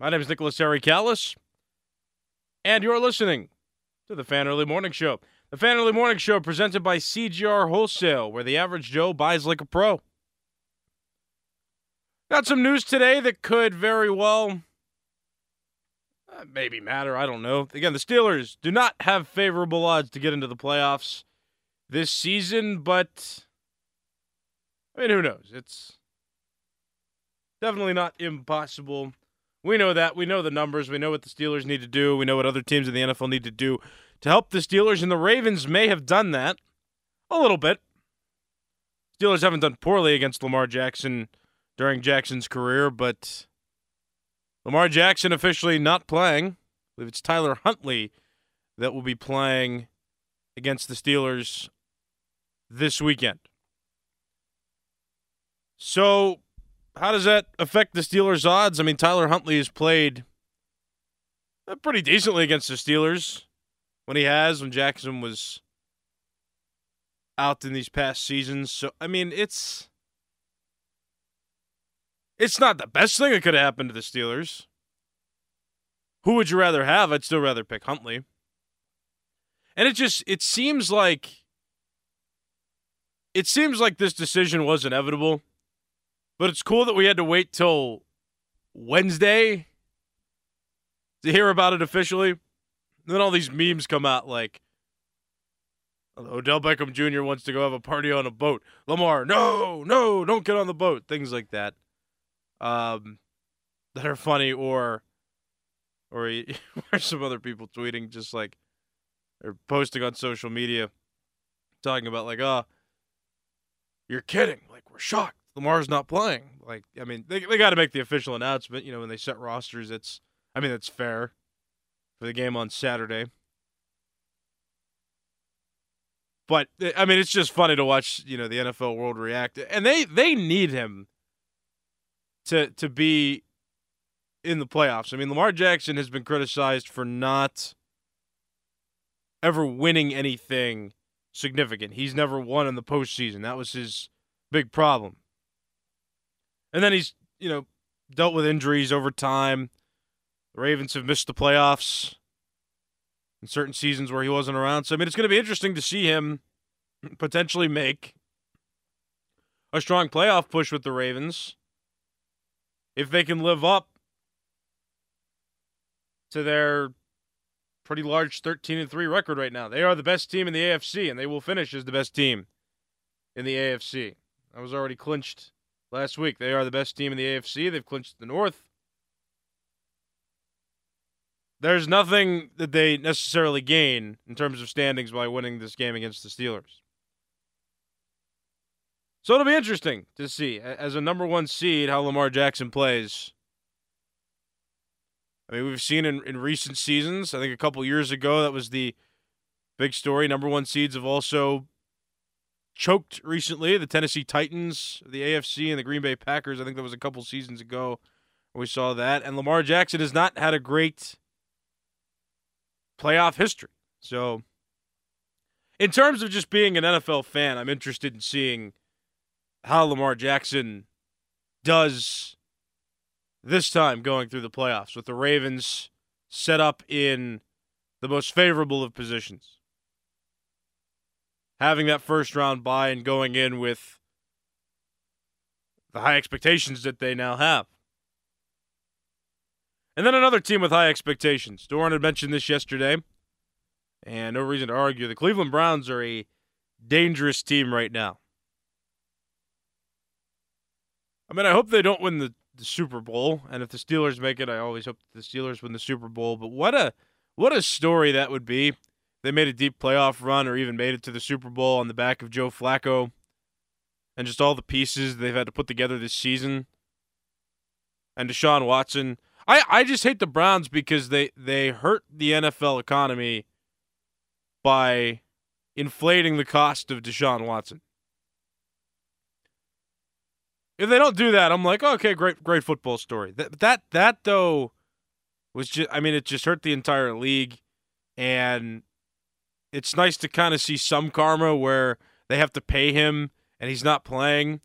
My name is Nicholas Harry Callas, and you're listening to the Fan Early Morning Show. The Fan Early Morning Show presented by CGR Wholesale, where the average Joe buys like a pro. Got some news today that could very well uh, maybe matter. I don't know. Again, the Steelers do not have favorable odds to get into the playoffs this season, but I mean, who knows? It's definitely not impossible. We know that. We know the numbers. We know what the Steelers need to do. We know what other teams in the NFL need to do to help the Steelers, and the Ravens may have done that a little bit. Steelers haven't done poorly against Lamar Jackson during Jackson's career, but Lamar Jackson officially not playing. I believe it's Tyler Huntley that will be playing against the Steelers this weekend. So how does that affect the Steelers' odds? I mean, Tyler Huntley has played uh, pretty decently against the Steelers when he has, when Jackson was out in these past seasons. So, I mean, it's it's not the best thing that could have happened to the Steelers. Who would you rather have? I'd still rather pick Huntley. And it just it seems like it seems like this decision was inevitable. But it's cool that we had to wait till Wednesday to hear about it officially. And then all these memes come out like Odell Beckham Jr. wants to go have a party on a boat. Lamar, no, no, don't get on the boat. Things like that. Um, that are funny or or, or some other people tweeting just like or posting on social media talking about like, oh, you're kidding. Like we're shocked. Lamar's not playing. Like, I mean, they they got to make the official announcement. You know, when they set rosters, it's, I mean, it's fair for the game on Saturday. But eh, I mean, it's just funny to watch. You know, the NFL world react, and they they need him to to be in the playoffs. I mean, Lamar Jackson has been criticized for not ever winning anything significant. He's never won in the postseason. That was his big problem. And then he's, you know, dealt with injuries over time. The Ravens have missed the playoffs in certain seasons where he wasn't around. So, I mean, it's going to be interesting to see him potentially make a strong playoff push with the Ravens if they can live up to their pretty large 13 and 3 record right now. They are the best team in the AFC and they will finish as the best team in the AFC. I was already clinched last week. They are the best team in the AFC. They've clinched the North. There's nothing that they necessarily gain in terms of standings by winning this game against the Steelers. So it'll be interesting to see as a number one seed how Lamar Jackson plays. I mean, we've seen in, in recent seasons, I think a couple years ago, that was the big story. Number one seeds have also choked recently. The Tennessee Titans, the AFC, and the Green Bay Packers. I think that was a couple seasons ago we saw that. And Lamar Jackson has not had a great playoff history. So, in terms of just being an NFL fan, I'm interested in seeing how Lamar Jackson does this time going through the playoffs with the Ravens set up in the most favorable of positions having that first round bye and going in with the high expectations that they now have. And then another team with high expectations. Doran had mentioned this yesterday, and no reason to argue. The Cleveland Browns are a dangerous team right now. I mean, I hope they don't win the, the Super Bowl, and if the Steelers make it, I always hope the Steelers win the Super Bowl. But what a what a story that would be. They made a deep playoff run or even made it to the Super Bowl on the back of Joe Flacco and just all the pieces they've had to put together this season. And Deshaun Watson. I, I just hate the Browns because they, they hurt the NFL economy by inflating the cost of Deshaun Watson. If they don't do that, I'm like, okay, great, great football story. That that that though was just, I mean, it just hurt the entire league, and it's nice to kind of see some karma where they have to pay him and he's not playing,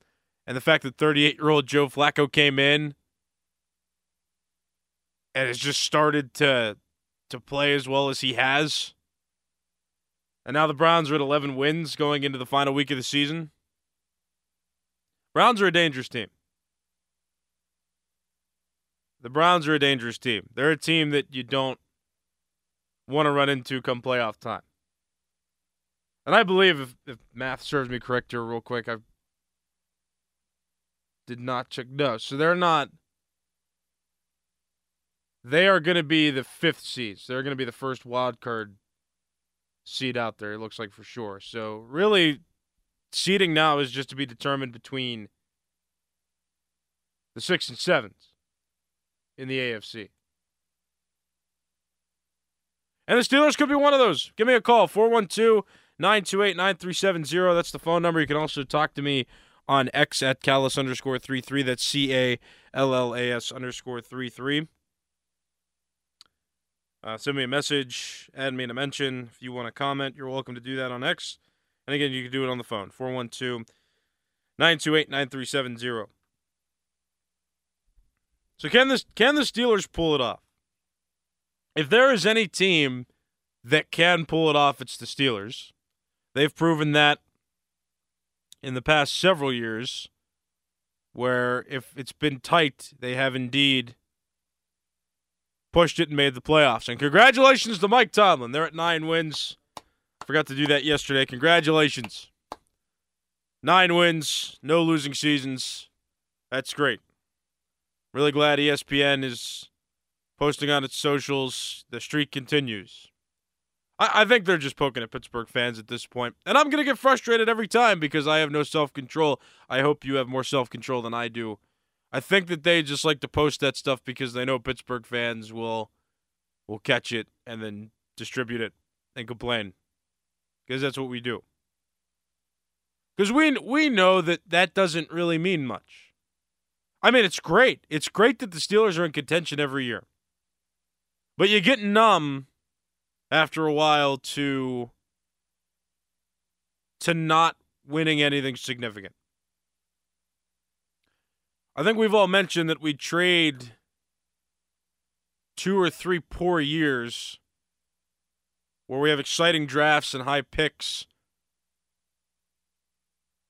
and the fact that 38 year old Joe Flacco came in and has just started to to play as well as he has. And now the Browns are at 11 wins going into the final week of the season. Browns are a dangerous team. The Browns are a dangerous team. They're a team that you don't want to run into come playoff time. And I believe if, if math serves me correct here, real quick, I did not check. No, so they're not. They are going to be the fifth seeds. They're going to be the first wild card seed out there. It looks like for sure. So really, seeding now is just to be determined between the six and sevens in the AFC. And the Steelers could be one of those. Give me a call, 412 928 9370. That's the phone number. You can also talk to me on X at Callas underscore 33. That's C A L L A S underscore 33. Uh, send me a message, add me in a mention. If you want to comment, you're welcome to do that on X. And again, you can do it on the phone, 412 928 9370. So can this can the Steelers pull it off? If there is any team that can pull it off, it's the Steelers. They've proven that in the past several years, where if it's been tight, they have indeed pushed it and made the playoffs. And congratulations to Mike Tomlin. They're at nine wins. Forgot to do that yesterday. Congratulations. Nine wins, no losing seasons. That's great. Really glad ESPN is posting on its socials. The streak continues. I, I think they're just poking at Pittsburgh fans at this point. And I'm going to get frustrated every time because I have no self control. I hope you have more self control than I do. I think that they just like to post that stuff because they know Pittsburgh fans will will catch it and then distribute it and complain because that's what we do. Because we we know that that doesn't really mean much. I mean, it's great. It's great that the Steelers are in contention every year. But you get numb after a while to to not winning anything significant. I think we've all mentioned that we trade two or three poor years where we have exciting drafts and high picks.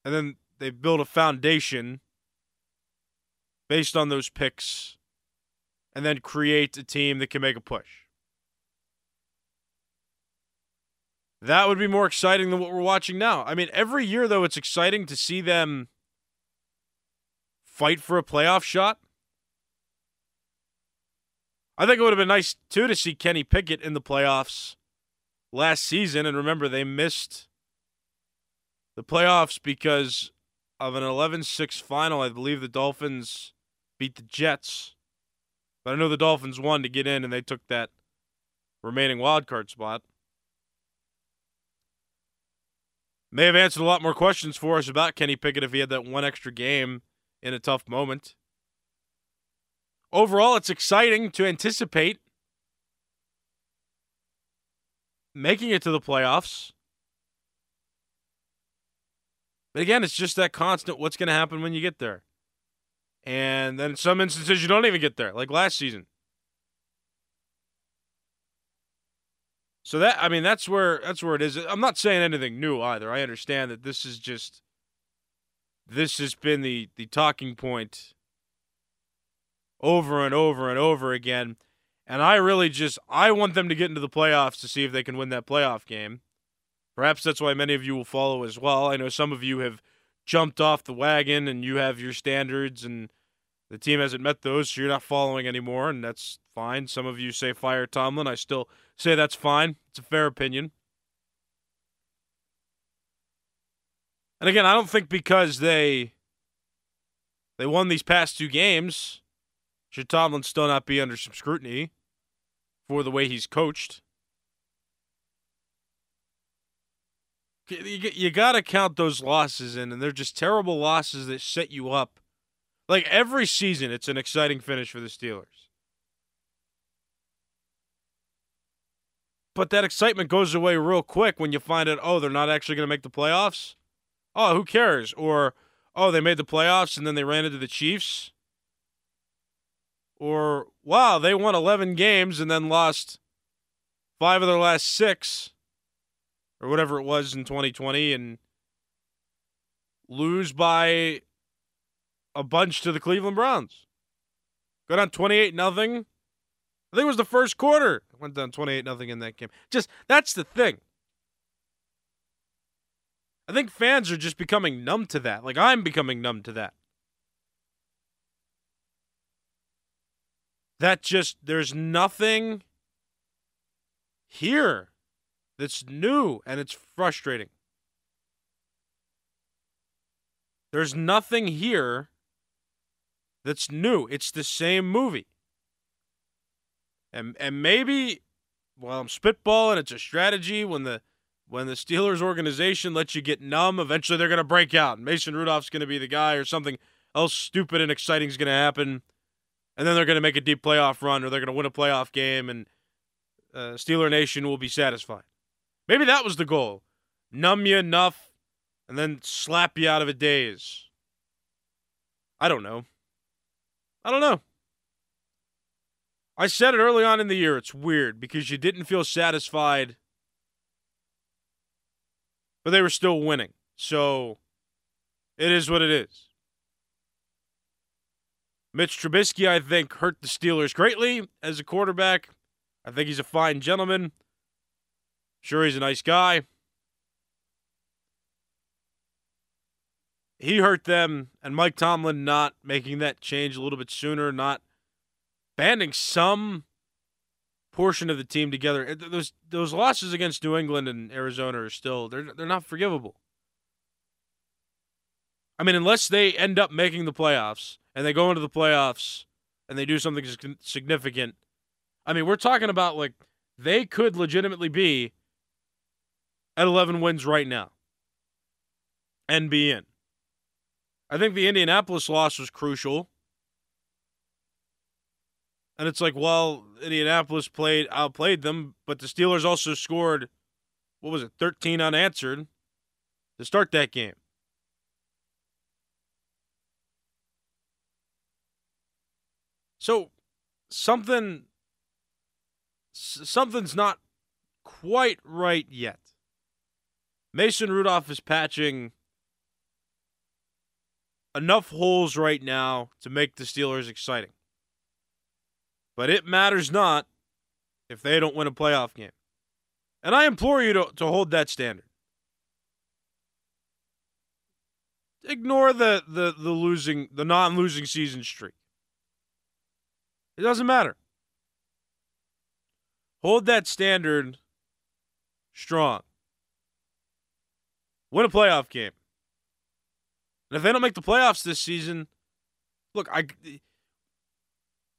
And then they build a foundation based on those picks and then create a team that can make a push. That would be more exciting than what we're watching now. I mean, every year, though, it's exciting to see them fight for a playoff shot. I think it would have been nice, too, to see Kenny Pickett in the playoffs last season. And remember, they missed the playoffs because of an 11 6 final. I believe the Dolphins beat the Jets. But I know the Dolphins won to get in, and they took that remaining wild card spot. May have answered a lot more questions for us about Kenny Pickett if he had that one extra game in a tough moment. Overall, it's exciting to anticipate making it to the playoffs. But again, it's just that constant what's going to happen when you get there. And then in some instances, you don't even get there, like last season. So that I mean that's where that's where it is. I'm not saying anything new either. I understand that this is just this has been the the talking point over and over and over again. And I really just I want them to get into the playoffs to see if they can win that playoff game. Perhaps that's why many of you will follow as well. I know some of you have jumped off the wagon and you have your standards and the team hasn't met those, so you're not following anymore, and that's fine. Some of you say fire Tomlin. I still say that's fine. It's a fair opinion. And again, I don't think because they they won these past two games, should Tomlin still not be under some scrutiny for the way he's coached. You, got to count those losses in, and they're just terrible losses that set you up. Like every season, it's an exciting finish for the Steelers. But that excitement goes away real quick when you find out, oh, they're not actually going to make the playoffs. Oh, who cares? Or, oh, they made the playoffs and then they ran into the Chiefs. Or, wow, they won 11 games and then lost five of their last six or whatever it was in 2020 and lose by a bunch to the Cleveland Browns. Go down 28 nothing. I think it was the first quarter. Went down 28 nothing in that game. Just that's the thing. I think fans are just becoming numb to that. Like I'm becoming numb to that. That just there's nothing here that's new and it's frustrating. There's nothing here that's new. It's the same movie. And and maybe well, I'm spitballing, it's a strategy when the when the Steelers organization lets you get numb, eventually they're to break out. Mason Rudolph's to be the guy or something else stupid and exciting is to happen. And then they're to make a deep playoff run or they're to win a playoff game and uh, Steeler Nation will be satisfied. Maybe that was the goal. Numb you enough and then slap you out of a daze. I don't know. I don't know. I said it early on in the year. It's weird because you didn't feel satisfied, but they were still winning. So it is what it is. Mitch Trubisky, I think, hurt the Steelers greatly as a quarterback. I think he's a fine gentleman. Sure, he's a nice guy. He hurt them, and Mike Tomlin not making that change a little bit sooner, not banding some portion of the team together. Those those losses against New England and Arizona are still they're they're not forgivable. I mean, unless they end up making the playoffs and they go into the playoffs and they do something significant. I mean, we're talking about like they could legitimately be at 11 wins right now and be in. I think the Indianapolis loss was crucial. And it's like, well, Indianapolis played outplayed them, but the Steelers also scored what was it, 13 unanswered to start that game. So something something's not quite right yet. Mason Rudolph is patching enough holes right now to make the Steelers exciting. But it matters not if they don't win a playoff game. And I implore you to, to hold that standard. Ignore the, the, the losing the non losing season streak. It doesn't matter. Hold that standard strong. Win a playoff game. And if they don't make the playoffs this season, look, I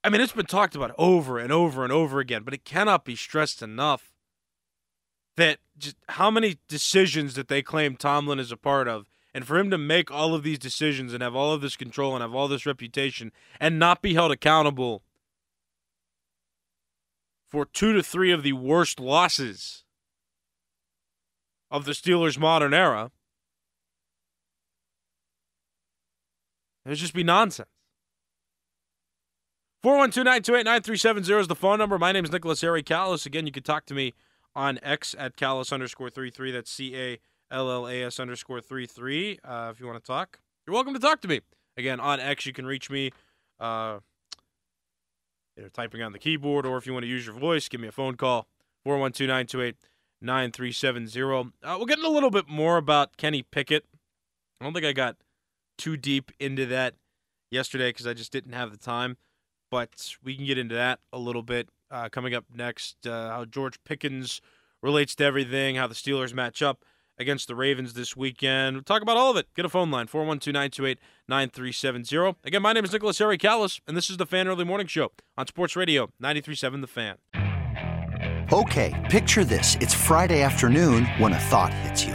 I mean, it's been talked about over and over and over again, but it cannot be stressed enough that just how many decisions that they claim Tomlin is a part of, and for him to make all of these decisions and have all of this control and have all this reputation and not be held accountable for two to three of the worst losses of the Steelers' modern era, it would just be nonsense. 412-928-9370 is the phone number. My name is Nicholas Harry Callas. Again, you can talk to me on X at Callas underscore 33. That's C-A-L-L-A-S underscore 33. Uh, if you want to talk, you're welcome to talk to me. Again, on X, you can reach me uh, either typing on the keyboard or if you want to use your voice, give me a phone call, 412-928-9370. 9370. Uh, we're getting a little bit more about Kenny Pickett. I don't think I got too deep into that yesterday because I just didn't have the time, but we can get into that a little bit uh, coming up next. Uh, how George Pickens relates to everything, how the Steelers match up against the Ravens this weekend. We'll talk about all of it. Get a phone line, 412-928-9370. Again, my name is Nicholas Harry Callas, and this is the Fan Early Morning Show on Sports Radio 93.7 The Fan. Okay, picture this. It's Friday afternoon when a thought hits you.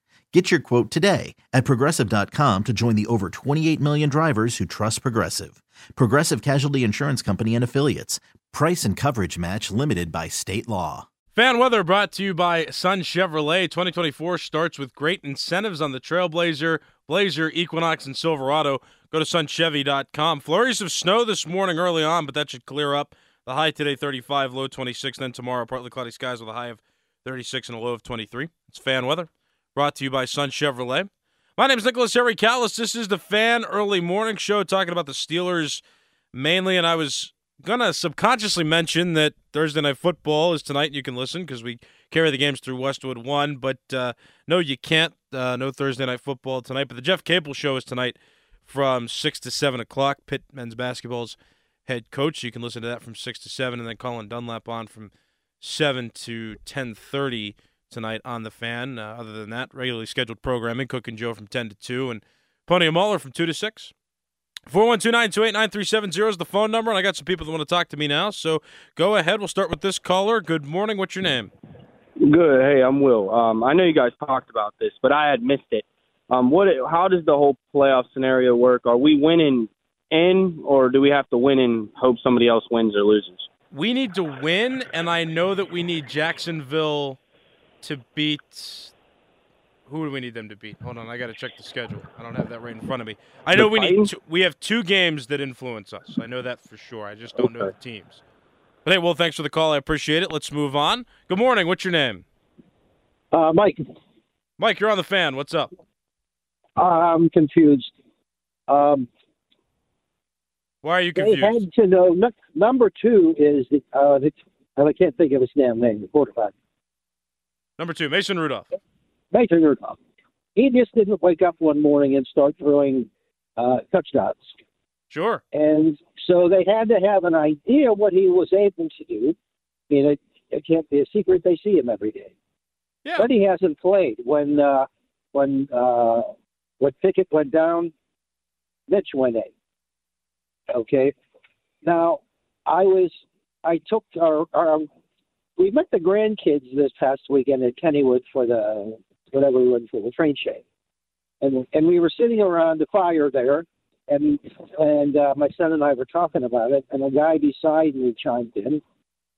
Get your quote today at progressive.com to join the over 28 million drivers who trust Progressive. Progressive Casualty Insurance Company and Affiliates. Price and coverage match limited by state law. Fan weather brought to you by Sun Chevrolet. 2024 starts with great incentives on the Trailblazer, Blazer, Equinox, and Silverado. Go to sunchevy.com. Flurries of snow this morning early on, but that should clear up. The high today 35, low 26. Then tomorrow, partly cloudy skies with a high of 36 and a low of 23. It's fan weather brought to you by Sun Chevrolet. My name is Nicholas Harry Callas. This is the Fan Early Morning Show talking about the Steelers mainly, and I was gonna subconsciously mention that Thursday Night Football is tonight. You can listen because we carry the games through Westwood One, but uh, no, you can't. Uh, no Thursday Night Football tonight, but the Jeff Capel Show is tonight from six to seven o'clock. Pitt men's basketball's head coach. You can listen to that from six to seven, and then Colin Dunlap on from seven to ten thirty tonight on the fan. Uh, other than that, regularly scheduled programming. Cook and Joe from 10 to 2 and Poni and Mueller from 2 to 6. 412-928-9370 is the phone number, and I got some people that want to talk to me now. So go ahead. We'll start with this caller. Good morning. What's your name? Good. Hey, I'm Will. Um, I know you guys talked about this, but I had missed it. Um, what? How does the whole playoff scenario work? Are we winning in, or do we have to win and hope somebody else wins or loses? We need to win, and I know that we need Jacksonville to beat. Who do we need them to beat? Hold on, I got to check the schedule. I don't have that right in front of me. I know we need. Two, we have two games that influence us. I know that for sure. I just don't okay. know the teams. But hey, well, thanks for the call. I appreciate it. Let's move on. Good morning. What's your name? Uh, Mike. Mike, you're on the fan. What's up? I'm confused. Um, Why are you confused? They had to know. Number two is the, uh, the I can't think of his damn name. The quarterback. Number two, Mason Rudolph. Mason Rudolph. He just didn't wake up one morning and start throwing uh, touchdowns. Sure. And so they had to have an idea what he was able to do. I mean, it, it can't be a secret. They see him every day. Yeah. But he hasn't played. When uh, when uh, when Pickett went down, Mitch went in. Okay. Now, I was I took our, our we met the grandkids this past weekend at Kennywood for the whatever we went for the train shake, and and we were sitting around the fire there, and and uh, my son and I were talking about it, and a guy beside me chimed in,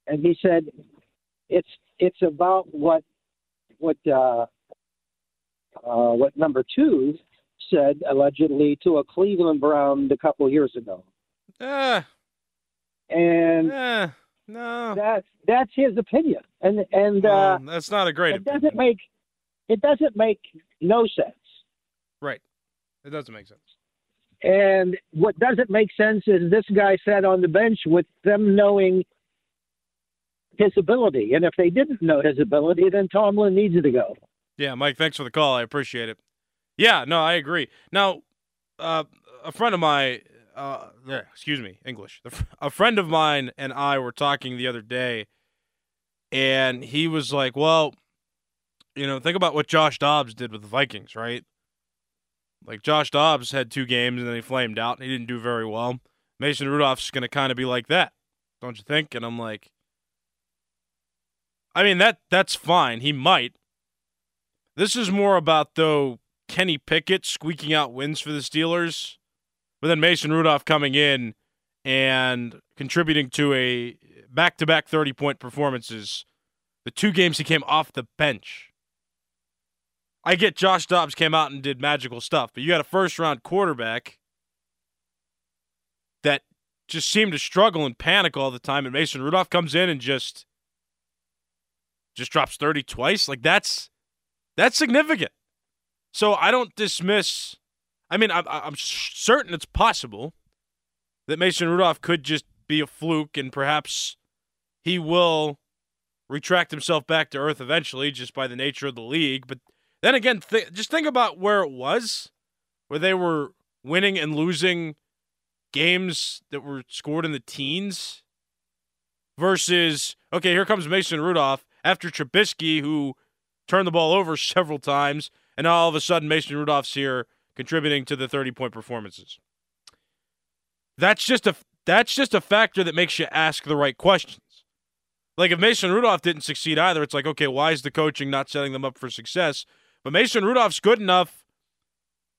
and he said, "It's it's about what what uh, uh, what number two said allegedly to a Cleveland Brown a couple years ago." Uh, and uh. No, that's that's his opinion, and and uh, um, that's not a great. It opinion. doesn't make it doesn't make no sense. Right, it doesn't make sense. And what doesn't make sense is this guy sat on the bench with them knowing his ability. And if they didn't know his ability, then Tomlin needs to go. Yeah, Mike, thanks for the call. I appreciate it. Yeah, no, I agree. Now, uh, a friend of mine, uh, excuse me, English. A friend of mine and I were talking the other day, and he was like, "Well, you know, think about what Josh Dobbs did with the Vikings, right? Like Josh Dobbs had two games and then he flamed out and he didn't do very well. Mason Rudolph's going to kind of be like that, don't you think?" And I'm like, I mean that that's fine. He might. This is more about though Kenny Pickett squeaking out wins for the Steelers, but then Mason Rudolph coming in and contributing to a back-to-back 30-point performances. The two games he came off the bench. I get Josh Dobbs came out and did magical stuff, but you got a first-round quarterback that just seemed to struggle and panic all the time, and Mason Rudolph comes in and just just drops 30 twice. Like that's that's significant. So I don't dismiss. I mean, I'm, I'm certain it's possible that Mason Rudolph could just be a fluke, and perhaps he will retract himself back to earth eventually, just by the nature of the league. But then again, th- just think about where it was, where they were winning and losing games that were scored in the teens versus okay, here comes Mason Rudolph after Trubisky, who turned the ball over several times, and all of a sudden Mason Rudolph's here contributing to the 30 point performances. That's just a that's just a factor that makes you ask the right questions. Like if Mason Rudolph didn't succeed either, it's like, okay, why is the coaching not setting them up for success? But Mason Rudolph's good enough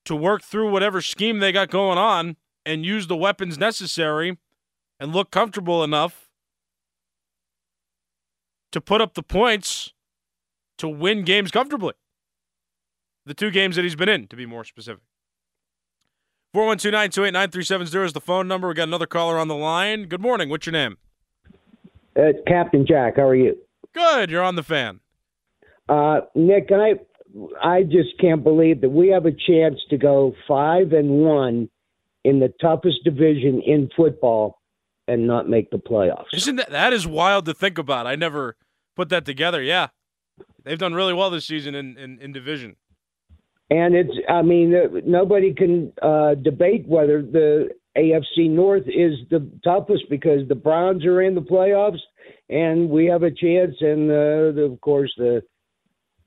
to work through whatever scheme they got going on and use the weapons necessary and look comfortable enough to put up the points to win games comfortably. The two games that he's been in, to be more specific. 412 928 9370 is the phone number. We got another caller on the line. Good morning. What's your name? It's Captain Jack. How are you? Good. You're on the fan. Uh, Nick, I I just can't believe that we have a chance to go five and one in the toughest division in football and not make the playoffs. Isn't that that is wild to think about? I never put that together. Yeah, they've done really well this season in in, in division. And it's I mean uh, nobody can uh, debate whether the AFC North is the toughest because the Browns are in the playoffs and we have a chance, and uh, the, of course the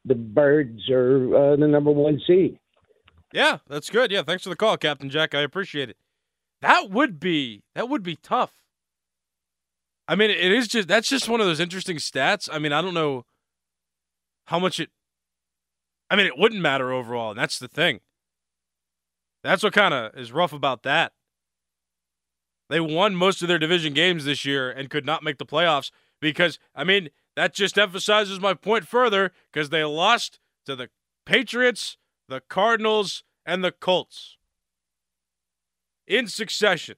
the Birds are uh, the number one seed. Yeah, that's good. Yeah, thanks for the call, Captain Jack. I appreciate it. That would be that would be tough. I mean, it is just that's just one of those interesting stats. I mean, I don't know how much it. I mean, it wouldn't matter overall, and that's the thing. That's what kind of is rough about that. They won most of their division games this year and could not make the playoffs because, I mean, that just emphasizes my point further because they lost to the Patriots, the Cardinals, and the Colts in succession.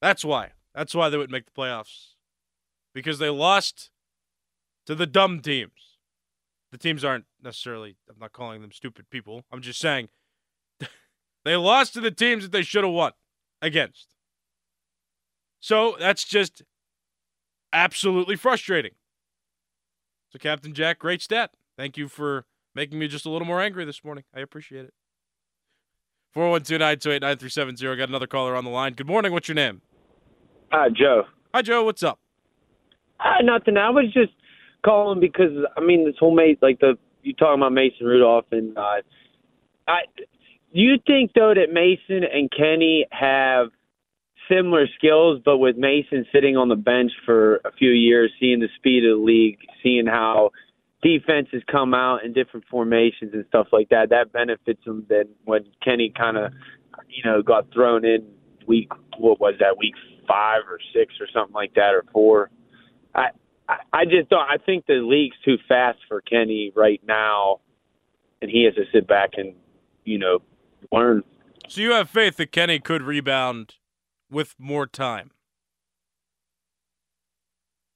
That's why. That's why they wouldn't make the playoffs. Because they lost to the dumb teams. The teams aren't necessarily, I'm not calling them stupid people. I'm just saying they lost to the teams that they should have won against. So that's just absolutely frustrating. So, Captain Jack, great stat. Thank you for making me just a little more angry this morning. I appreciate it. 412 928 9370. Got another caller on the line. Good morning. What's your name? Hi, Joe. Hi, Joe. What's up? Uh, nothing. I was just calling because I mean this whole mate like the you talking about Mason Rudolph and uh, I. You think though that Mason and Kenny have similar skills, but with Mason sitting on the bench for a few years, seeing the speed of the league, seeing how defenses come out in different formations and stuff like that, that benefits him. Then when Kenny kind of, you know, got thrown in week, what was that, week five or six or something like that, or four. I I just don't. I think the league's too fast for Kenny right now, and he has to sit back and you know learn. So you have faith that Kenny could rebound with more time.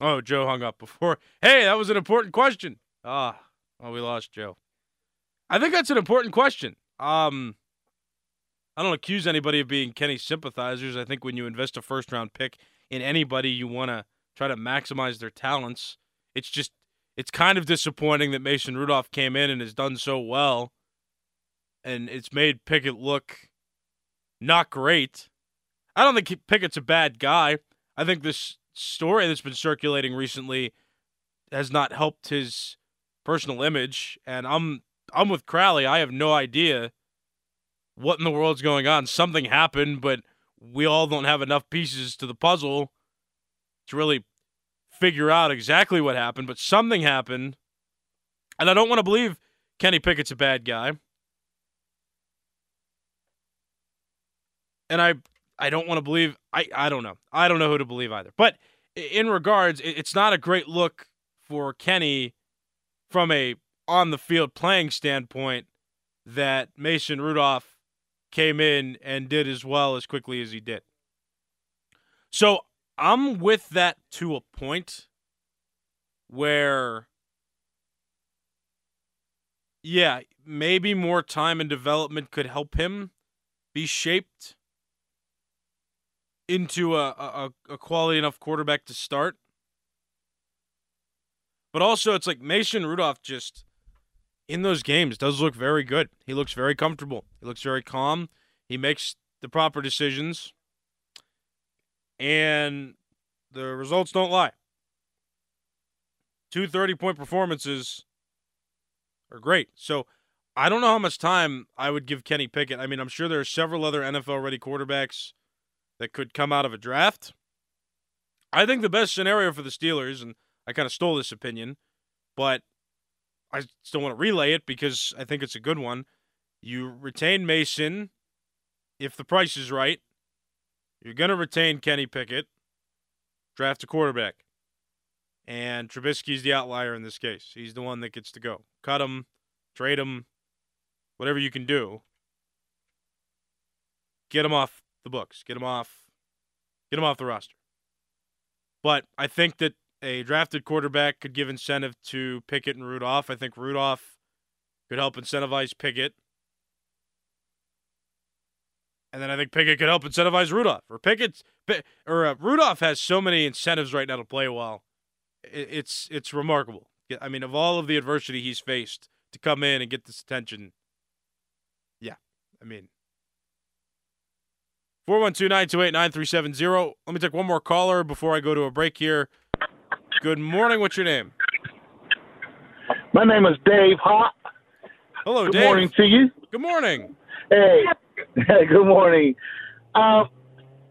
Oh, Joe hung up before. Hey, that was an important question. Ah, oh, we lost Joe. I think that's an important question. Um, I don't accuse anybody of being Kenny sympathizers. I think when you invest a first round pick in anybody, you want to try to maximize their talents. It's just it's kind of disappointing that Mason Rudolph came in and has done so well, and it's made Pickett look not great. I don't think Pickett's a bad guy. I think this story that's been circulating recently has not helped his personal image, and I'm I'm with Crowley. I have no idea what in the world's going on. Something happened, but we all don't have enough pieces to the puzzle to really figure out exactly what happened, but something happened. And I don't want to believe Kenny Pickett's a bad guy. And I I don't want to believe I I don't know. I don't know who to believe either. But in regards, it's not a great look for Kenny from a on the field playing standpoint that Mason Rudolph came in and did as well as quickly as he did. So I'm with that to a point where, yeah, maybe more time and development could help him be shaped into a, a, a quality enough quarterback to start. But also, it's like Mason Rudolph just in those games does look very good. He looks very comfortable. He looks very calm. He makes the proper decisions and the results don't lie. Two 30 point performances are great. So I don't know how much time I would give Kenny Pickett. I mean, I'm sure there are several other NFL ready quarterbacks that could come out of a draft. I think the best scenario for the Steelers, and I kind of stole this opinion, but I still want to relay it because I think it's a good one. You retain Mason if the price is right, you're going to retain Kenny Pickett, draft a quarterback. And Trubisky's the outlier in this case. He's the one that gets to go. Cut him, trade him, whatever you can do. Get him off the books. Get him off. Get him off the roster. But I think that a drafted quarterback could give incentive to Pickett and Rudolph. I think Rudolph could help incentivize Pickett. And then I think Pickett could help incentivize Rudolph. Or Pickett's or uh, Rudolph has so many incentives right now to play well. It's it's remarkable. I mean, of all of the adversity he's faced to come in and get this attention, yeah. I mean, 412-928-9370. Let me take one more caller before I go to a break here. Good morning. What's your name? My name is Dave Hop. Hello, Good Dave. Good morning to you. Good morning. Hey, good morning. Um,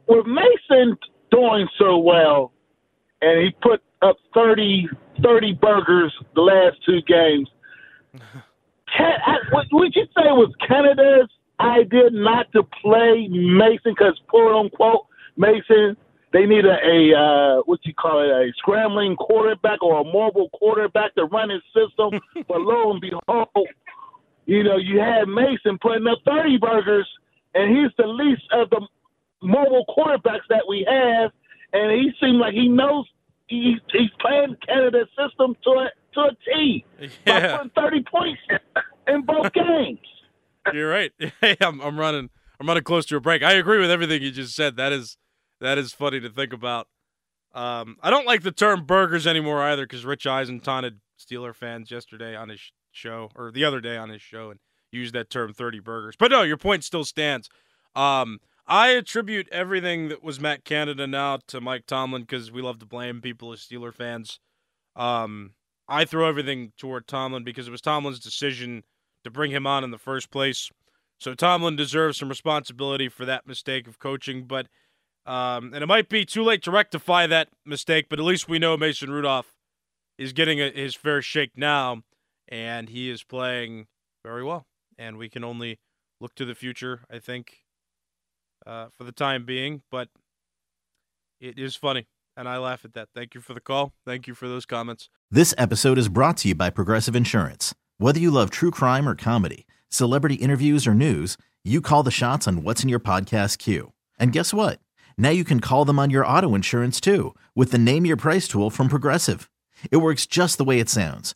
with Mason doing so well, and he put up 30, 30 burgers the last two games, can, I, would you say it was Canada's idea not to play Mason because, quote unquote, Mason, they need a, a uh, what you call it, a scrambling quarterback or a mobile quarterback to run his system. but lo and behold, you know, you had Mason putting up 30 burgers – and he's the least of the mobile quarterbacks that we have, and he seems like he knows he's, he's playing Canada's system to a, to a T yeah. by putting 30 points in both games. You're right. Hey, I'm, I'm running. I'm running close to a break. I agree with everything you just said. That is that is funny to think about. Um, I don't like the term burgers anymore either because Rich Eisen taunted Steeler fans yesterday on his show or the other day on his show, and use that term 30 burgers. But no, your point still stands. Um, I attribute everything that was Matt Canada now to Mike Tomlin because we love to blame people as Steeler fans. Um, I throw everything toward Tomlin because it was Tomlin's decision to bring him on in the first place. So Tomlin deserves some responsibility for that mistake of coaching, but um, and it might be too late to rectify that mistake, but at least we know Mason Rudolph is getting a, his fair shake now, and he is playing very well and we can only look to the future, I think, uh, for the time being. But it is funny, and I laugh at that. Thank you for the call. Thank you for those comments. This episode is brought to you by Progressive Insurance. Whether you love true crime or comedy, celebrity interviews or news, you call the shots on what's in your podcast queue. And guess what? Now you can call them on your auto insurance too with the Name Your Price tool from Progressive. It works just the way it sounds